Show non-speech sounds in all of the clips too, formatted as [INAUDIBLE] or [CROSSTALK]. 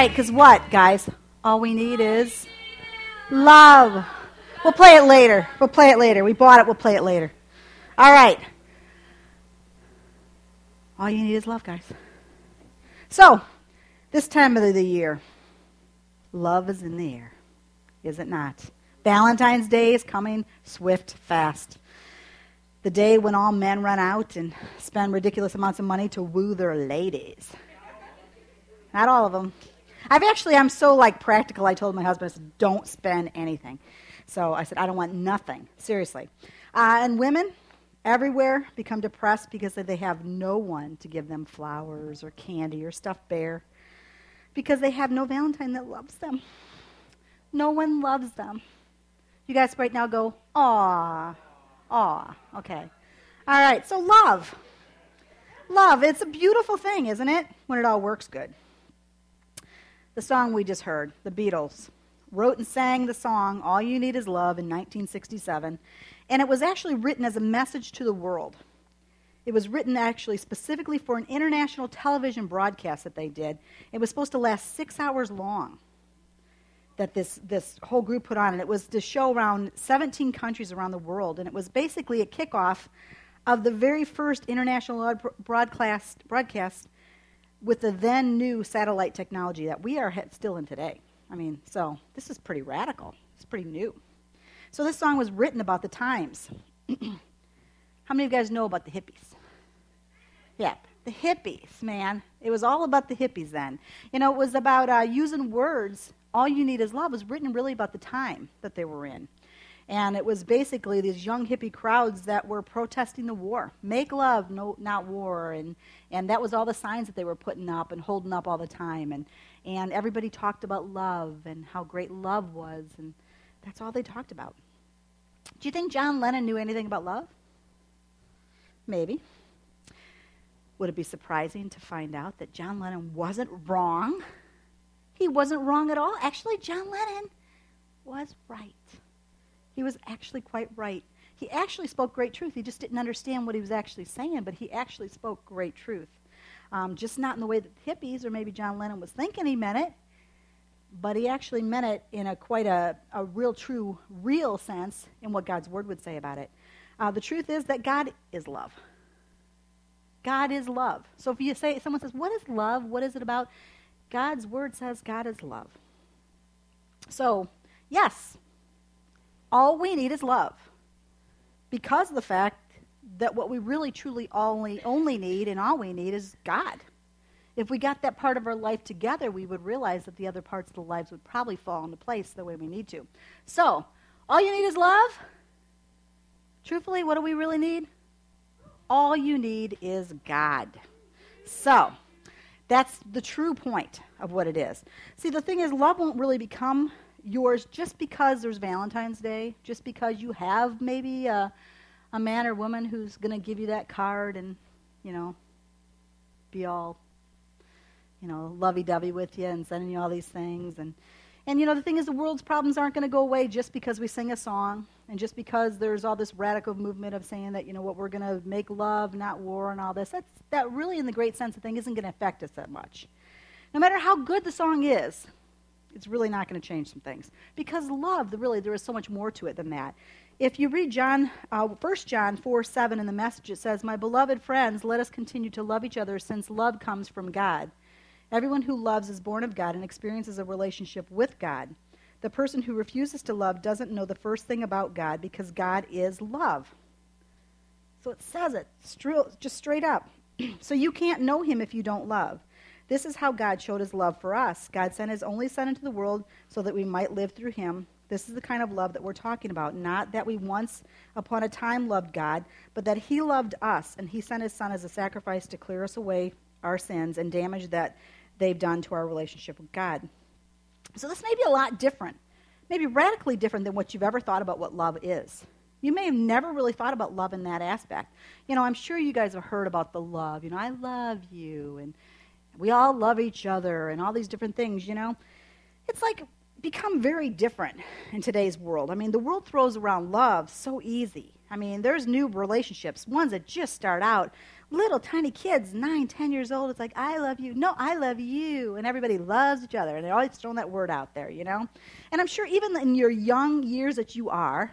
right, because what, guys? All we need is love. We'll play it later. We'll play it later. We bought it. We'll play it later. All right. All you need is love, guys. So, this time of the year, love is in the air, is it not? Valentine's Day is coming swift, fast. The day when all men run out and spend ridiculous amounts of money to woo their ladies. Not all of them. I've actually, I'm so like practical. I told my husband, I said, don't spend anything. So I said, I don't want nothing. Seriously. Uh, and women everywhere become depressed because they have no one to give them flowers or candy or stuffed bear because they have no Valentine that loves them. No one loves them. You guys right now go, aw, aw. Okay. All right, so love. Love, it's a beautiful thing, isn't it? When it all works good. The song we just heard, the Beatles, wrote and sang the song All You Need Is Love in 1967, and it was actually written as a message to the world. It was written actually specifically for an international television broadcast that they did. It was supposed to last six hours long that this, this whole group put on. And it was to show around 17 countries around the world. And it was basically a kickoff of the very first international broadcast, broadcast with the then new satellite technology that we are still in today. I mean, so this is pretty radical. It's pretty new. So this song was written about the times. [CLEARS THROAT] How many of you guys know about the hippies? Yeah, the hippies, man. It was all about the hippies then. You know, it was about uh, using words. All you need is love was written really about the time that they were in. And it was basically these young hippie crowds that were protesting the war. Make love, no, not war. And, and that was all the signs that they were putting up and holding up all the time. And, and everybody talked about love and how great love was. And that's all they talked about. Do you think John Lennon knew anything about love? Maybe. Would it be surprising to find out that John Lennon wasn't wrong? He wasn't wrong at all. Actually, John Lennon was right. He was actually quite right. He actually spoke great truth. He just didn't understand what he was actually saying, but he actually spoke great truth. Um, just not in the way that hippies or maybe John Lennon was thinking he meant it, but he actually meant it in a quite a, a real, true, real sense in what God's word would say about it. Uh, the truth is that God is love. God is love. So if you say, someone says, What is love? What is it about? God's word says God is love. So, yes, all we need is love. Because of the fact that what we really truly only, only need and all we need is God. If we got that part of our life together, we would realize that the other parts of the lives would probably fall into place the way we need to. So, all you need is love. Truthfully, what do we really need? All you need is God. So, that's the true point of what it is. See, the thing is, love won't really become yours just because there's Valentine's Day, just because you have maybe a, a man or woman who's going to give you that card and, you know, be all, you know, lovey dovey with you and sending you all these things. And, and, you know, the thing is, the world's problems aren't going to go away just because we sing a song and just because there's all this radical movement of saying that, you know, what we're going to make love, not war, and all this. That's, that really, in the great sense of thing, isn't going to affect us that much. No matter how good the song is, it's really not going to change some things. Because love, really, there is so much more to it than that. If you read John, uh, 1 John 4 7 in the message, it says, My beloved friends, let us continue to love each other since love comes from God. Everyone who loves is born of God and experiences a relationship with God. The person who refuses to love doesn't know the first thing about God because God is love. So it says it just straight up. [CLEARS THROAT] so you can't know him if you don't love. This is how God showed his love for us. God sent his only Son into the world so that we might live through him. This is the kind of love that we're talking about. Not that we once upon a time loved God, but that he loved us and he sent his Son as a sacrifice to clear us away our sins and damage that they've done to our relationship with God. So this may be a lot different maybe radically different than what you've ever thought about what love is. You may have never really thought about love in that aspect. You know, I'm sure you guys have heard about the love. You know, I love you, and we all love each other, and all these different things, you know. It's like become very different in today's world. I mean, the world throws around love so easy. I mean, there's new relationships, ones that just start out little tiny kids, nine, ten years old. It's like, I love you. No, I love you. And everybody loves each other. And they're always throwing that word out there, you know? And I'm sure even in your young years that you are,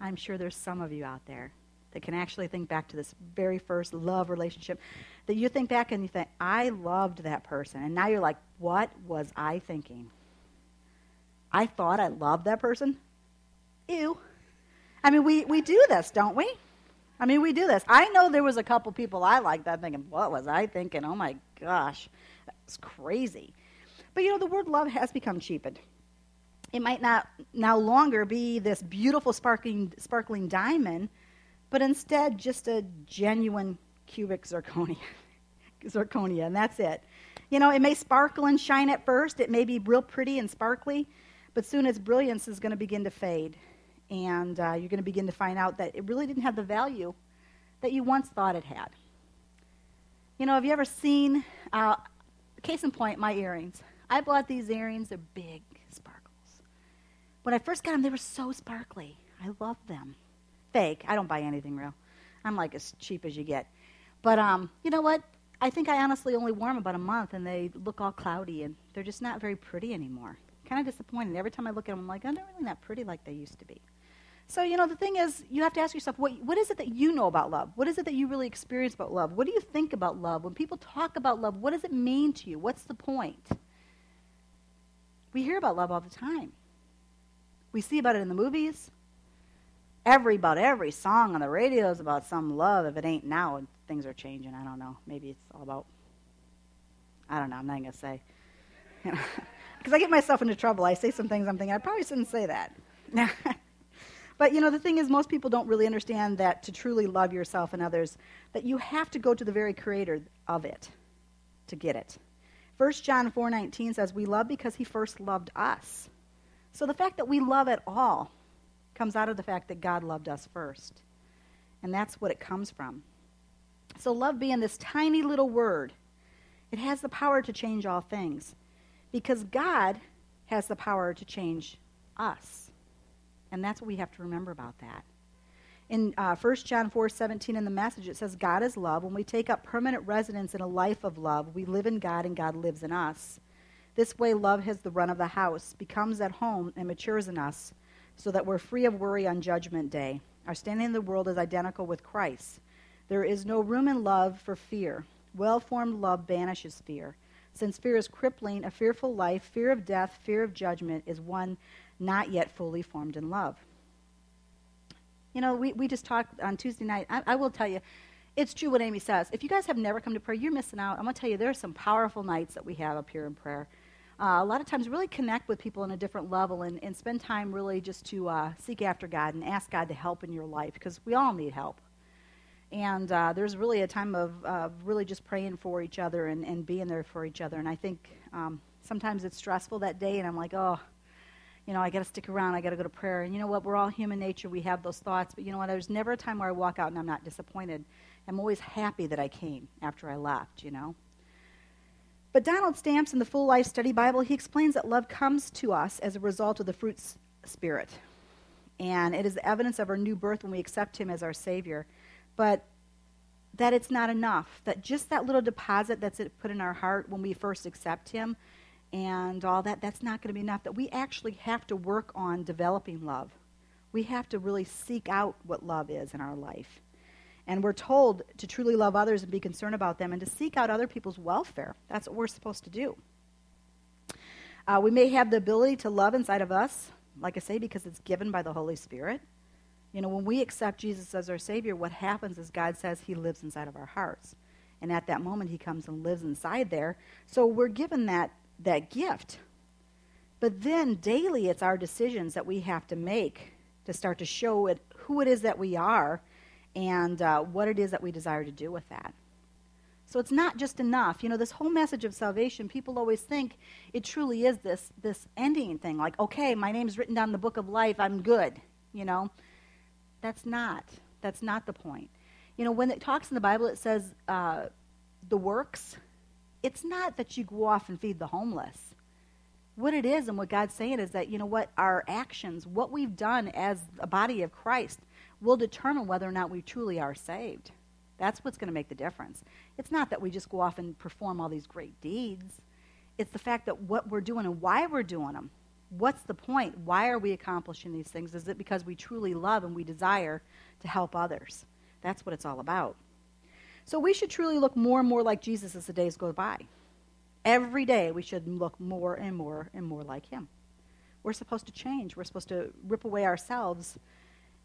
I'm sure there's some of you out there that can actually think back to this very first love relationship that you think back and you think, I loved that person. And now you're like, what was I thinking? I thought I loved that person? Ew. I mean, we, we do this, don't we? I mean, we do this. I know there was a couple people I liked that thinking, what was I thinking? Oh my gosh, that's crazy. But you know, the word love has become cheapened. It might not now longer be this beautiful sparkling, sparkling diamond, but instead just a genuine cubic zirconia. [LAUGHS] zirconia, and that's it. You know, it may sparkle and shine at first. It may be real pretty and sparkly, but soon its brilliance is going to begin to fade and uh, you're going to begin to find out that it really didn't have the value that you once thought it had. You know, have you ever seen, uh, case in point, my earrings? I bought these earrings, they're big sparkles. When I first got them, they were so sparkly. I loved them. Fake. I don't buy anything real. I'm like as cheap as you get. But um, you know what? I think I honestly only wore them about a month, and they look all cloudy, and they're just not very pretty anymore. Kind of disappointed. Every time I look at them, I'm like, oh, they're really not pretty like they used to be. So, you know, the thing is, you have to ask yourself, what, what is it that you know about love? What is it that you really experience about love? What do you think about love? When people talk about love, what does it mean to you? What's the point? We hear about love all the time. We see about it in the movies. Every, about every song on the radio is about some love. If it ain't now, things are changing. I don't know. Maybe it's all about, I don't know. I'm not to say. [LAUGHS] Because I get myself into trouble. I say some things I'm thinking, I probably shouldn't say that. [LAUGHS] But you know, the thing is, most people don't really understand that to truly love yourself and others, that you have to go to the very creator of it to get it. 1 John 4:19 says, "We love because he first loved us." So the fact that we love at all comes out of the fact that God loved us first. And that's what it comes from. So love being this tiny little word, it has the power to change all things because God has the power to change us. And that's what we have to remember about that. In uh, 1 John 4 17 in the message, it says, God is love. When we take up permanent residence in a life of love, we live in God and God lives in us. This way, love has the run of the house, becomes at home, and matures in us, so that we're free of worry on Judgment Day. Our standing in the world is identical with Christ. There is no room in love for fear. Well formed love banishes fear. Since fear is crippling, a fearful life, fear of death, fear of judgment is one not yet fully formed in love. You know, we, we just talked on Tuesday night. I, I will tell you, it's true what Amy says. If you guys have never come to prayer, you're missing out. I'm going to tell you, there are some powerful nights that we have up here in prayer. Uh, a lot of times, really connect with people on a different level and, and spend time really just to uh, seek after God and ask God to help in your life because we all need help. And uh, there's really a time of really just praying for each other and, and being there for each other. And I think um, sometimes it's stressful that day, and I'm like, oh, you know, I got to stick around. I got to go to prayer. And you know what? We're all human nature. We have those thoughts. But you know what? There's never a time where I walk out and I'm not disappointed. I'm always happy that I came after I left, you know. But Donald Stamps in the Full Life Study Bible, he explains that love comes to us as a result of the fruits spirit. And it is the evidence of our new birth when we accept him as our Savior. But that it's not enough. That just that little deposit that's put in our heart when we first accept him and all that, that's not going to be enough. That we actually have to work on developing love. We have to really seek out what love is in our life. And we're told to truly love others and be concerned about them and to seek out other people's welfare. That's what we're supposed to do. Uh, we may have the ability to love inside of us, like I say, because it's given by the Holy Spirit. You know, when we accept Jesus as our Savior, what happens is God says He lives inside of our hearts. And at that moment, He comes and lives inside there. So we're given that that gift. But then daily, it's our decisions that we have to make to start to show it who it is that we are and uh, what it is that we desire to do with that. So it's not just enough. You know, this whole message of salvation, people always think it truly is this this ending thing. Like, okay, my name's written down in the book of life, I'm good. You know, that's not. That's not the point. You know, when it talks in the Bible, it says uh, the works. It's not that you go off and feed the homeless. What it is and what God's saying is that, you know what, our actions, what we've done as a body of Christ, will determine whether or not we truly are saved. That's what's going to make the difference. It's not that we just go off and perform all these great deeds. It's the fact that what we're doing and why we're doing them. What's the point? Why are we accomplishing these things? Is it because we truly love and we desire to help others? That's what it's all about. So we should truly look more and more like Jesus as the days go by. Every day we should look more and more and more like him. We're supposed to change. We're supposed to rip away ourselves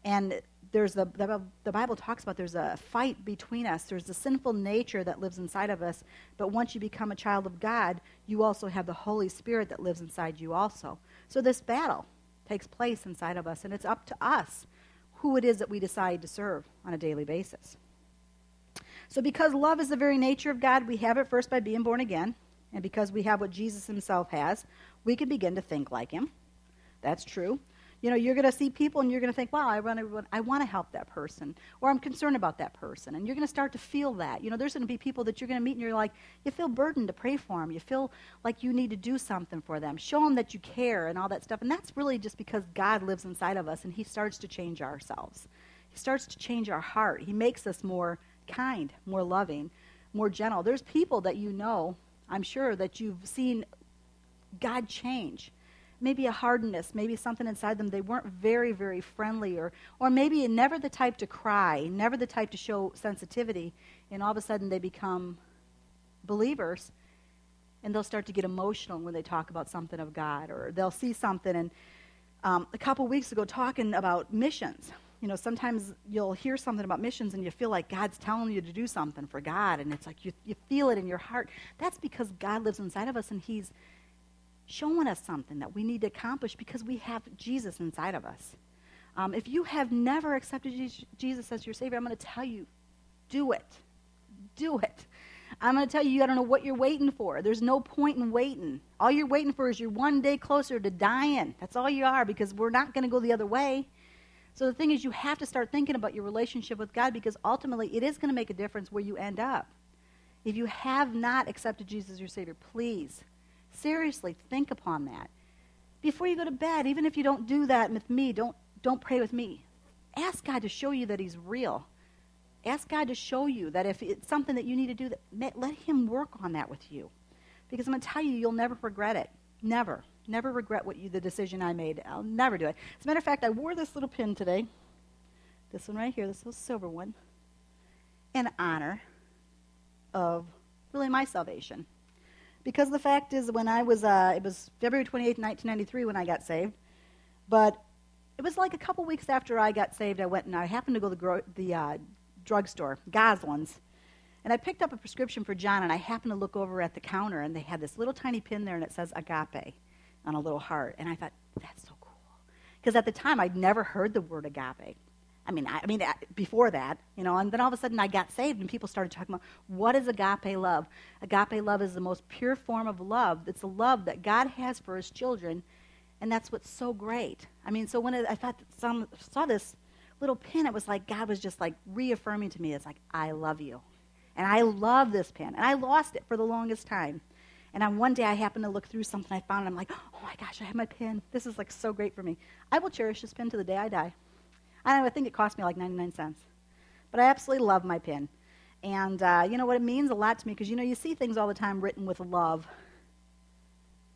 and there's the, the, the Bible talks about there's a fight between us. There's the sinful nature that lives inside of us. But once you become a child of God, you also have the Holy Spirit that lives inside you also. So this battle takes place inside of us, and it's up to us who it is that we decide to serve on a daily basis. So because love is the very nature of God, we have it first by being born again. And because we have what Jesus himself has, we can begin to think like him. That's true you know, you're going to see people and you're going to think, wow, I want to, I want to help that person, or I'm concerned about that person, and you're going to start to feel that. You know, there's going to be people that you're going to meet and you're like, you feel burdened to pray for them. You feel like you need to do something for them. Show them that you care and all that stuff. And that's really just because God lives inside of us and He starts to change ourselves. He starts to change our heart. He makes us more kind, more loving, more gentle. There's people that you know, I'm sure, that you've seen God change maybe a hardness, maybe something inside them. They weren't very, very friendly, or, or maybe never the type to cry, never the type to show sensitivity, and all of a sudden they become believers, and they'll start to get emotional when they talk about something of God, or they'll see something. And um, a couple weeks ago, talking about missions, you know, sometimes you'll hear something about missions and you feel like God's telling you to do something for God, and it's like you, you feel it in your heart. That's because God lives inside of us, and He's showing us something that we need to accomplish because we have Jesus inside of us. Um, if you have never accepted Jesus as your Savior, I'm going to tell you do it. Do it. I'm going to tell you, you got to know what you're waiting for. There's no point in waiting. All you're waiting for is you're one day closer to dying. That's all you are because we're not going to go the other way. So the thing is, you have to start thinking about your relationship with God because ultimately it is going to make a difference where you end up. If you have not accepted Jesus as your Savior, please Seriously, think upon that. Before you go to bed, even if you don't do that with me, don't, don't pray with me. Ask God to show you that He's real. Ask God to show you that if it's something that you need to do, that, let Him work on that with you. Because I'm going to tell you, you'll never regret it. Never. Never regret what you, the decision I made. I'll never do it. As a matter of fact, I wore this little pin today. This one right here, this little silver one. In honor of really my salvation. Because the fact is, when I was, uh, it was February 28, 1993 when I got saved. But it was like a couple weeks after I got saved, I went and I happened to go to the, gro- the uh, drugstore, Goslin's. And I picked up a prescription for John, and I happened to look over at the counter, and they had this little tiny pin there, and it says agape on a little heart. And I thought, that's so cool. Because at the time, I'd never heard the word agape. I mean, I, I mean, uh, before that, you know, and then all of a sudden I got saved, and people started talking about what is agape love. Agape love is the most pure form of love. It's a love that God has for His children, and that's what's so great. I mean, so when it, I thought some, saw this little pin, it was like God was just like reaffirming to me. It's like I love you, and I love this pin, and I lost it for the longest time. And on one day I happened to look through something I found, and I'm like, oh my gosh, I have my pin. This is like so great for me. I will cherish this pin to the day I die. I, I think it cost me like 99 cents. But I absolutely love my pin. And uh, you know what? It means a lot to me because, you know, you see things all the time written with love,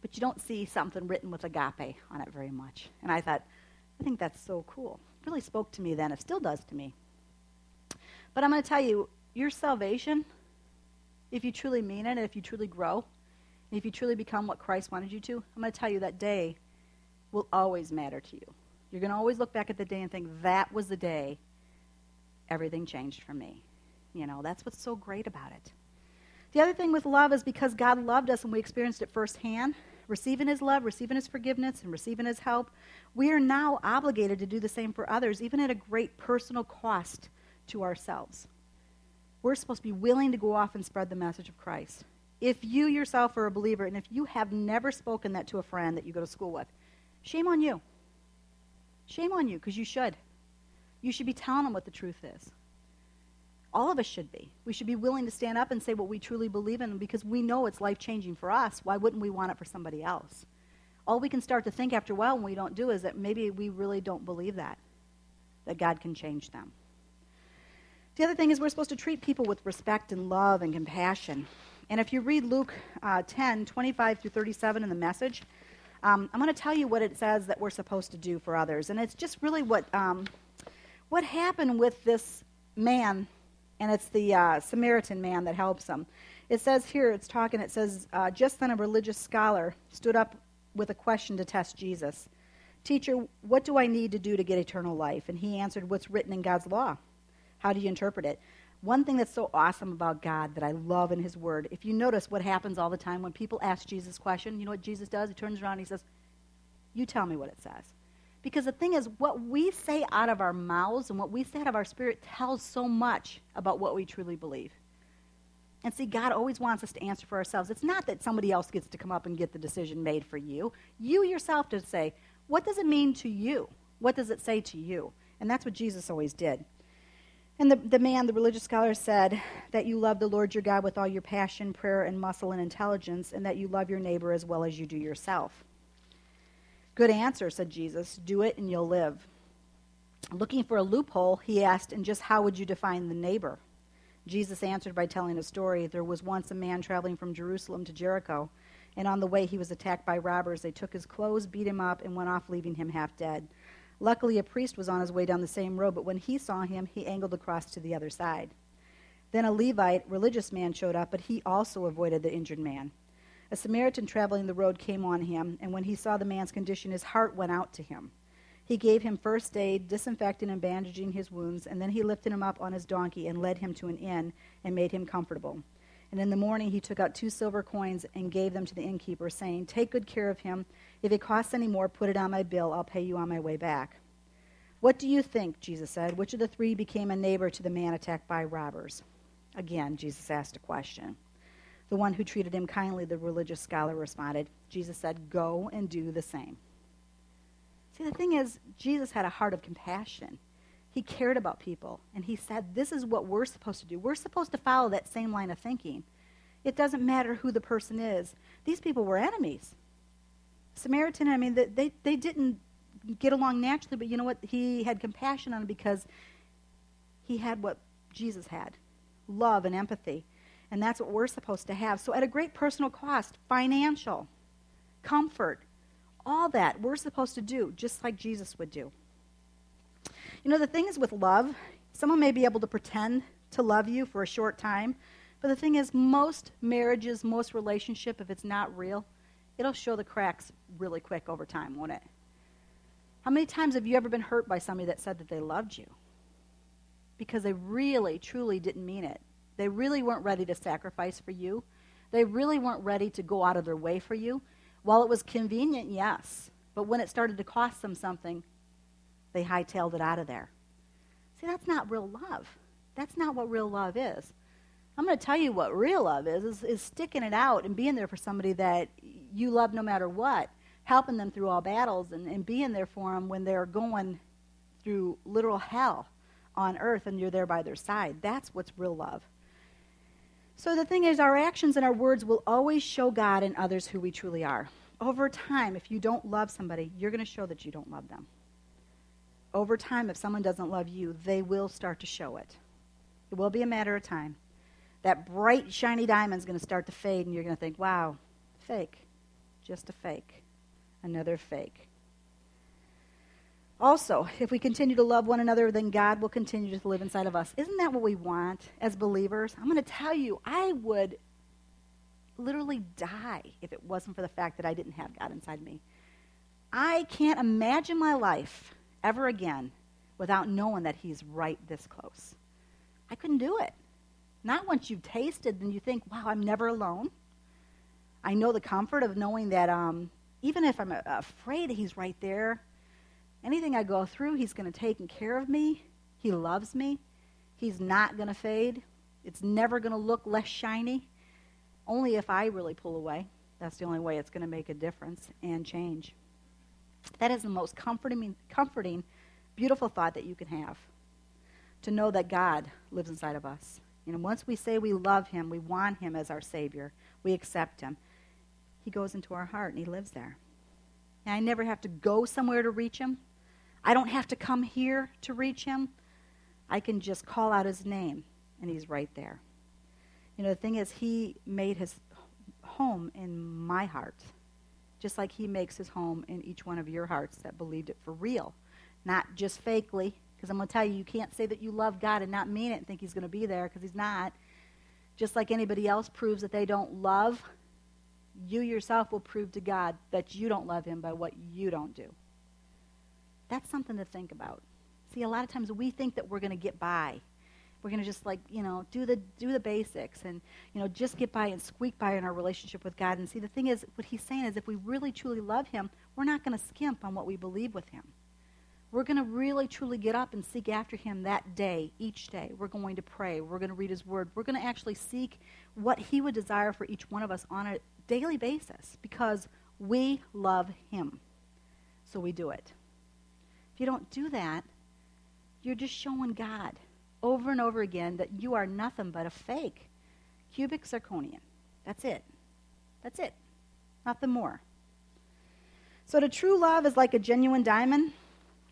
but you don't see something written with agape on it very much. And I thought, I think that's so cool. It really spoke to me then. It still does to me. But I'm going to tell you, your salvation, if you truly mean it, and if you truly grow, and if you truly become what Christ wanted you to, I'm going to tell you that day will always matter to you. You're going to always look back at the day and think, that was the day everything changed for me. You know, that's what's so great about it. The other thing with love is because God loved us and we experienced it firsthand, receiving his love, receiving his forgiveness, and receiving his help, we are now obligated to do the same for others, even at a great personal cost to ourselves. We're supposed to be willing to go off and spread the message of Christ. If you yourself are a believer and if you have never spoken that to a friend that you go to school with, shame on you. Shame on you because you should. You should be telling them what the truth is. All of us should be. We should be willing to stand up and say what we truly believe in because we know it's life changing for us. Why wouldn't we want it for somebody else? All we can start to think after a while when we don't do is that maybe we really don't believe that, that God can change them. The other thing is we're supposed to treat people with respect and love and compassion. And if you read Luke uh, 10, 25 through 37 in the message, um, I'm going to tell you what it says that we're supposed to do for others. And it's just really what, um, what happened with this man and it's the uh, Samaritan man that helps him. It says here, it's talking, it says, uh, just then a religious scholar stood up with a question to test Jesus. Teacher, what do I need to do to get eternal life? And he answered, What's written in God's law? How do you interpret it? One thing that's so awesome about God that I love in His Word, if you notice what happens all the time when people ask Jesus question, you know what Jesus does? He turns around and he says, You tell me what it says. Because the thing is, what we say out of our mouths and what we say out of our spirit tells so much about what we truly believe. And see, God always wants us to answer for ourselves. It's not that somebody else gets to come up and get the decision made for you. You yourself to say, what does it mean to you? What does it say to you? And that's what Jesus always did. And the, the man, the religious scholar, said that you love the Lord your God with all your passion, prayer, and muscle and intelligence, and that you love your neighbor as well as you do yourself. Good answer, said Jesus. Do it and you'll live. Looking for a loophole, he asked, And just how would you define the neighbor? Jesus answered by telling a story. There was once a man traveling from Jerusalem to Jericho, and on the way he was attacked by robbers. They took his clothes, beat him up, and went off, leaving him half dead. Luckily, a priest was on his way down the same road, but when he saw him, he angled across to the other side. Then a Levite, religious man, showed up, but he also avoided the injured man. A Samaritan traveling the road came on him, and when he saw the man's condition, his heart went out to him. He gave him first aid, disinfecting and bandaging his wounds, and then he lifted him up on his donkey and led him to an inn and made him comfortable. And in the morning he took out two silver coins and gave them to the innkeeper, saying, Take good care of him. If it costs any more, put it on my bill. I'll pay you on my way back. What do you think? Jesus said. Which of the three became a neighbor to the man attacked by robbers? Again, Jesus asked a question. The one who treated him kindly, the religious scholar responded. Jesus said, Go and do the same. See, the thing is, Jesus had a heart of compassion. He cared about people. And he said, This is what we're supposed to do. We're supposed to follow that same line of thinking. It doesn't matter who the person is. These people were enemies. Samaritan, I mean, they, they didn't get along naturally, but you know what? He had compassion on them because he had what Jesus had love and empathy. And that's what we're supposed to have. So, at a great personal cost, financial, comfort, all that we're supposed to do, just like Jesus would do. You know, the thing is with love, someone may be able to pretend to love you for a short time, but the thing is, most marriages, most relationship, if it's not real, it'll show the cracks really quick over time, won't it? How many times have you ever been hurt by somebody that said that they loved you? Because they really, truly didn't mean it. They really weren't ready to sacrifice for you. They really weren't ready to go out of their way for you. While it was convenient, yes. But when it started to cost them something, they hightailed it out of there. See, that's not real love. That's not what real love is. I'm going to tell you what real love is, is, is sticking it out and being there for somebody that you love no matter what, helping them through all battles and, and being there for them when they're going through literal hell on earth and you're there by their side. That's what's real love. So the thing is, our actions and our words will always show God and others who we truly are. Over time, if you don't love somebody, you're going to show that you don't love them. Over time, if someone doesn't love you, they will start to show it. It will be a matter of time. That bright, shiny diamond is going to start to fade, and you're going to think, wow, fake. Just a fake. Another fake. Also, if we continue to love one another, then God will continue to live inside of us. Isn't that what we want as believers? I'm going to tell you, I would literally die if it wasn't for the fact that I didn't have God inside me. I can't imagine my life ever again without knowing that He's right this close. I couldn't do it. Not once you've tasted and you think, wow, I'm never alone. I know the comfort of knowing that um, even if I'm afraid He's right there, Anything I go through, He's going to take care of me. He loves me. He's not going to fade. It's never going to look less shiny, only if I really pull away. That's the only way it's going to make a difference and change. That is the most comforting, comforting, beautiful thought that you can have. To know that God lives inside of us. Know, once we say we love Him, we want Him as our Savior, we accept Him, He goes into our heart and He lives there. And I never have to go somewhere to reach Him. I don't have to come here to reach Him. I can just call out His name and He's right there. You know, the thing is, He made His home in my heart just like he makes his home in each one of your hearts that believed it for real, not just fakely. Because I'm going to tell you, you can't say that you love God and not mean it and think he's going to be there because he's not. Just like anybody else proves that they don't love, you yourself will prove to God that you don't love him by what you don't do. That's something to think about. See, a lot of times we think that we're going to get by we're going to just like you know do the do the basics and you know just get by and squeak by in our relationship with god. And see the thing is what he's saying is if we really truly love him we're not going to skimp on what we believe with him. We're going to really truly get up and seek after him that day each day. We're going to pray. We're going to read his word. We're going to actually seek what he would desire for each one of us on a daily basis because we love him. So we do it. If you don't do that you're just showing god over and over again that you are nothing but a fake cubic zirconian. That's it. That's it. Nothing more. So, the true love is like a genuine diamond,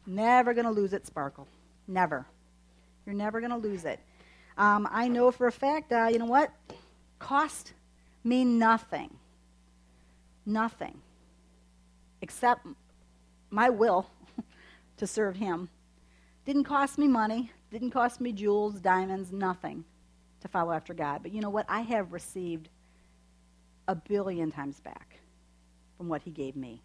never going to lose its sparkle. Never. You're never going to lose it. Um, I know for a fact, uh, you know what? Cost mean nothing. Nothing. Except my will [LAUGHS] to serve Him. Didn't cost me money. Didn't cost me jewels, diamonds, nothing to follow after God. But you know what? I have received a billion times back from what He gave me.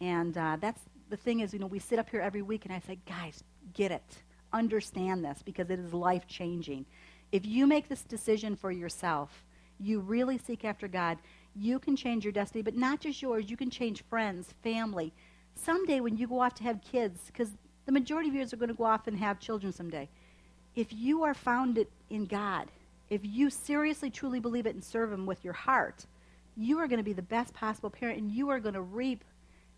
And uh, that's the thing is, you know, we sit up here every week and I say, guys, get it. Understand this because it is life changing. If you make this decision for yourself, you really seek after God, you can change your destiny, but not just yours. You can change friends, family. Someday when you go off to have kids, because the majority of you are going to go off and have children someday. If you are founded in God, if you seriously, truly believe it and serve Him with your heart, you are going to be the best possible parent and you are going to reap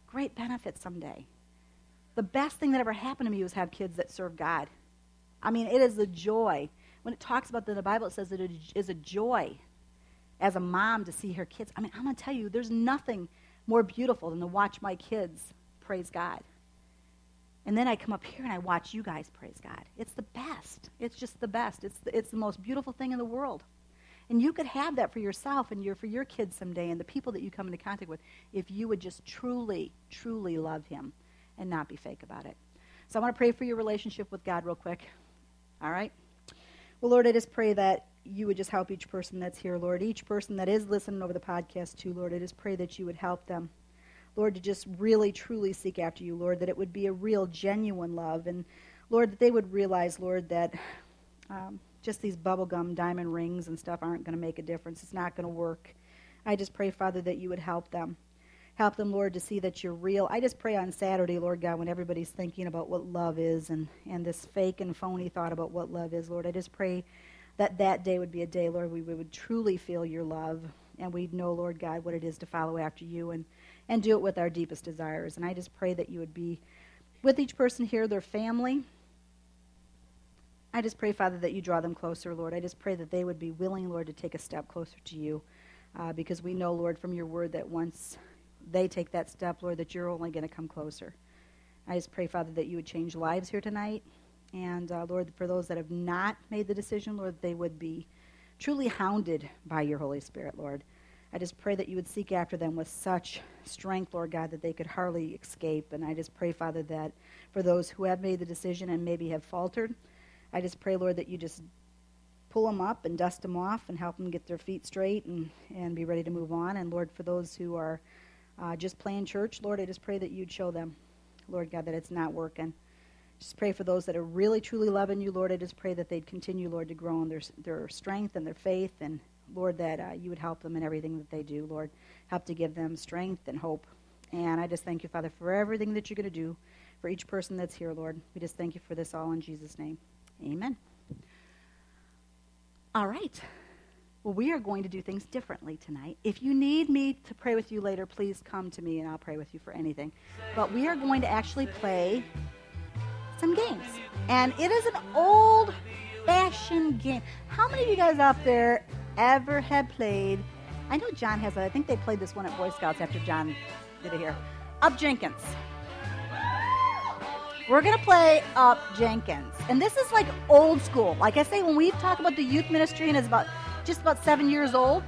great benefits someday. The best thing that ever happened to me was have kids that serve God. I mean, it is a joy. When it talks about in the Bible, it says that it is a joy as a mom to see her kids. I mean, I'm going to tell you, there's nothing more beautiful than to watch my kids praise God. And then I come up here and I watch you guys praise God. It's the best. It's just the best. It's the, it's the most beautiful thing in the world. And you could have that for yourself and your, for your kids someday and the people that you come into contact with if you would just truly, truly love Him and not be fake about it. So I want to pray for your relationship with God real quick. All right? Well, Lord, I just pray that you would just help each person that's here, Lord. Each person that is listening over the podcast, too, Lord. I just pray that you would help them. Lord, to just really, truly seek after you, Lord, that it would be a real, genuine love. And, Lord, that they would realize, Lord, that um, just these bubblegum diamond rings and stuff aren't going to make a difference. It's not going to work. I just pray, Father, that you would help them. Help them, Lord, to see that you're real. I just pray on Saturday, Lord God, when everybody's thinking about what love is and, and this fake and phony thought about what love is, Lord, I just pray that that day would be a day, Lord, we, we would truly feel your love and we'd know, Lord God, what it is to follow after you. And and do it with our deepest desires. And I just pray that you would be with each person here, their family. I just pray, Father, that you draw them closer, Lord. I just pray that they would be willing, Lord, to take a step closer to you. Uh, because we know, Lord, from your word that once they take that step, Lord, that you're only going to come closer. I just pray, Father, that you would change lives here tonight. And, uh, Lord, for those that have not made the decision, Lord, they would be truly hounded by your Holy Spirit, Lord. I just pray that you would seek after them with such strength, Lord God, that they could hardly escape. And I just pray, Father, that for those who have made the decision and maybe have faltered, I just pray, Lord, that you just pull them up and dust them off and help them get their feet straight and, and be ready to move on. And Lord, for those who are uh, just playing church, Lord, I just pray that you'd show them, Lord God, that it's not working. Just pray for those that are really, truly loving you, Lord. I just pray that they'd continue, Lord, to grow in their, their strength and their faith and Lord, that uh, you would help them in everything that they do, Lord. Help to give them strength and hope. And I just thank you, Father, for everything that you're going to do for each person that's here, Lord. We just thank you for this all in Jesus' name. Amen. All right. Well, we are going to do things differently tonight. If you need me to pray with you later, please come to me and I'll pray with you for anything. But we are going to actually play some games. And it is an old fashioned game. How many of you guys out there ever had played? I know John has, I think they played this one at Boy Scouts after John did it here. Up Jenkins. We're going to play Up Jenkins. And this is like old school. Like I say, when we talk about the youth ministry and it's about just about seven years old,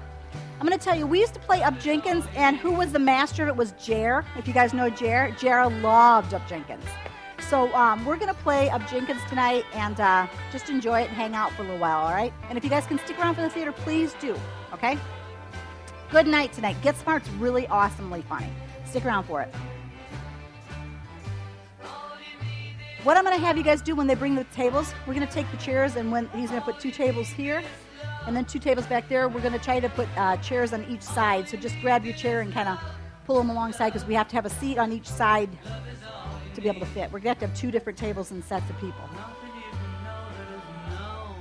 I'm going to tell you, we used to play Up Jenkins, and who was the master of it was Jer. If you guys know Jer, Jer loved Up Jenkins. So um, we're going to play Up Jenkins tonight and uh, just enjoy it and hang out for a little while, all right? And if you guys can stick around for the theater, please do, okay? Good night tonight. Get Smart's really awesomely funny. Stick around for it. What I'm going to have you guys do when they bring the tables, we're going to take the chairs, and when he's going to put two tables here and then two tables back there, we're going to try to put uh, chairs on each side. So just grab your chair and kind of pull them alongside because we have to have a seat on each side to be able to fit. We're going to have to have two different tables and sets of people. Nothing you can know that isn't known.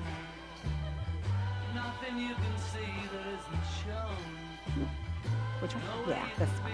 Nothing you can see that isn't shown. Which one? Yeah, this one.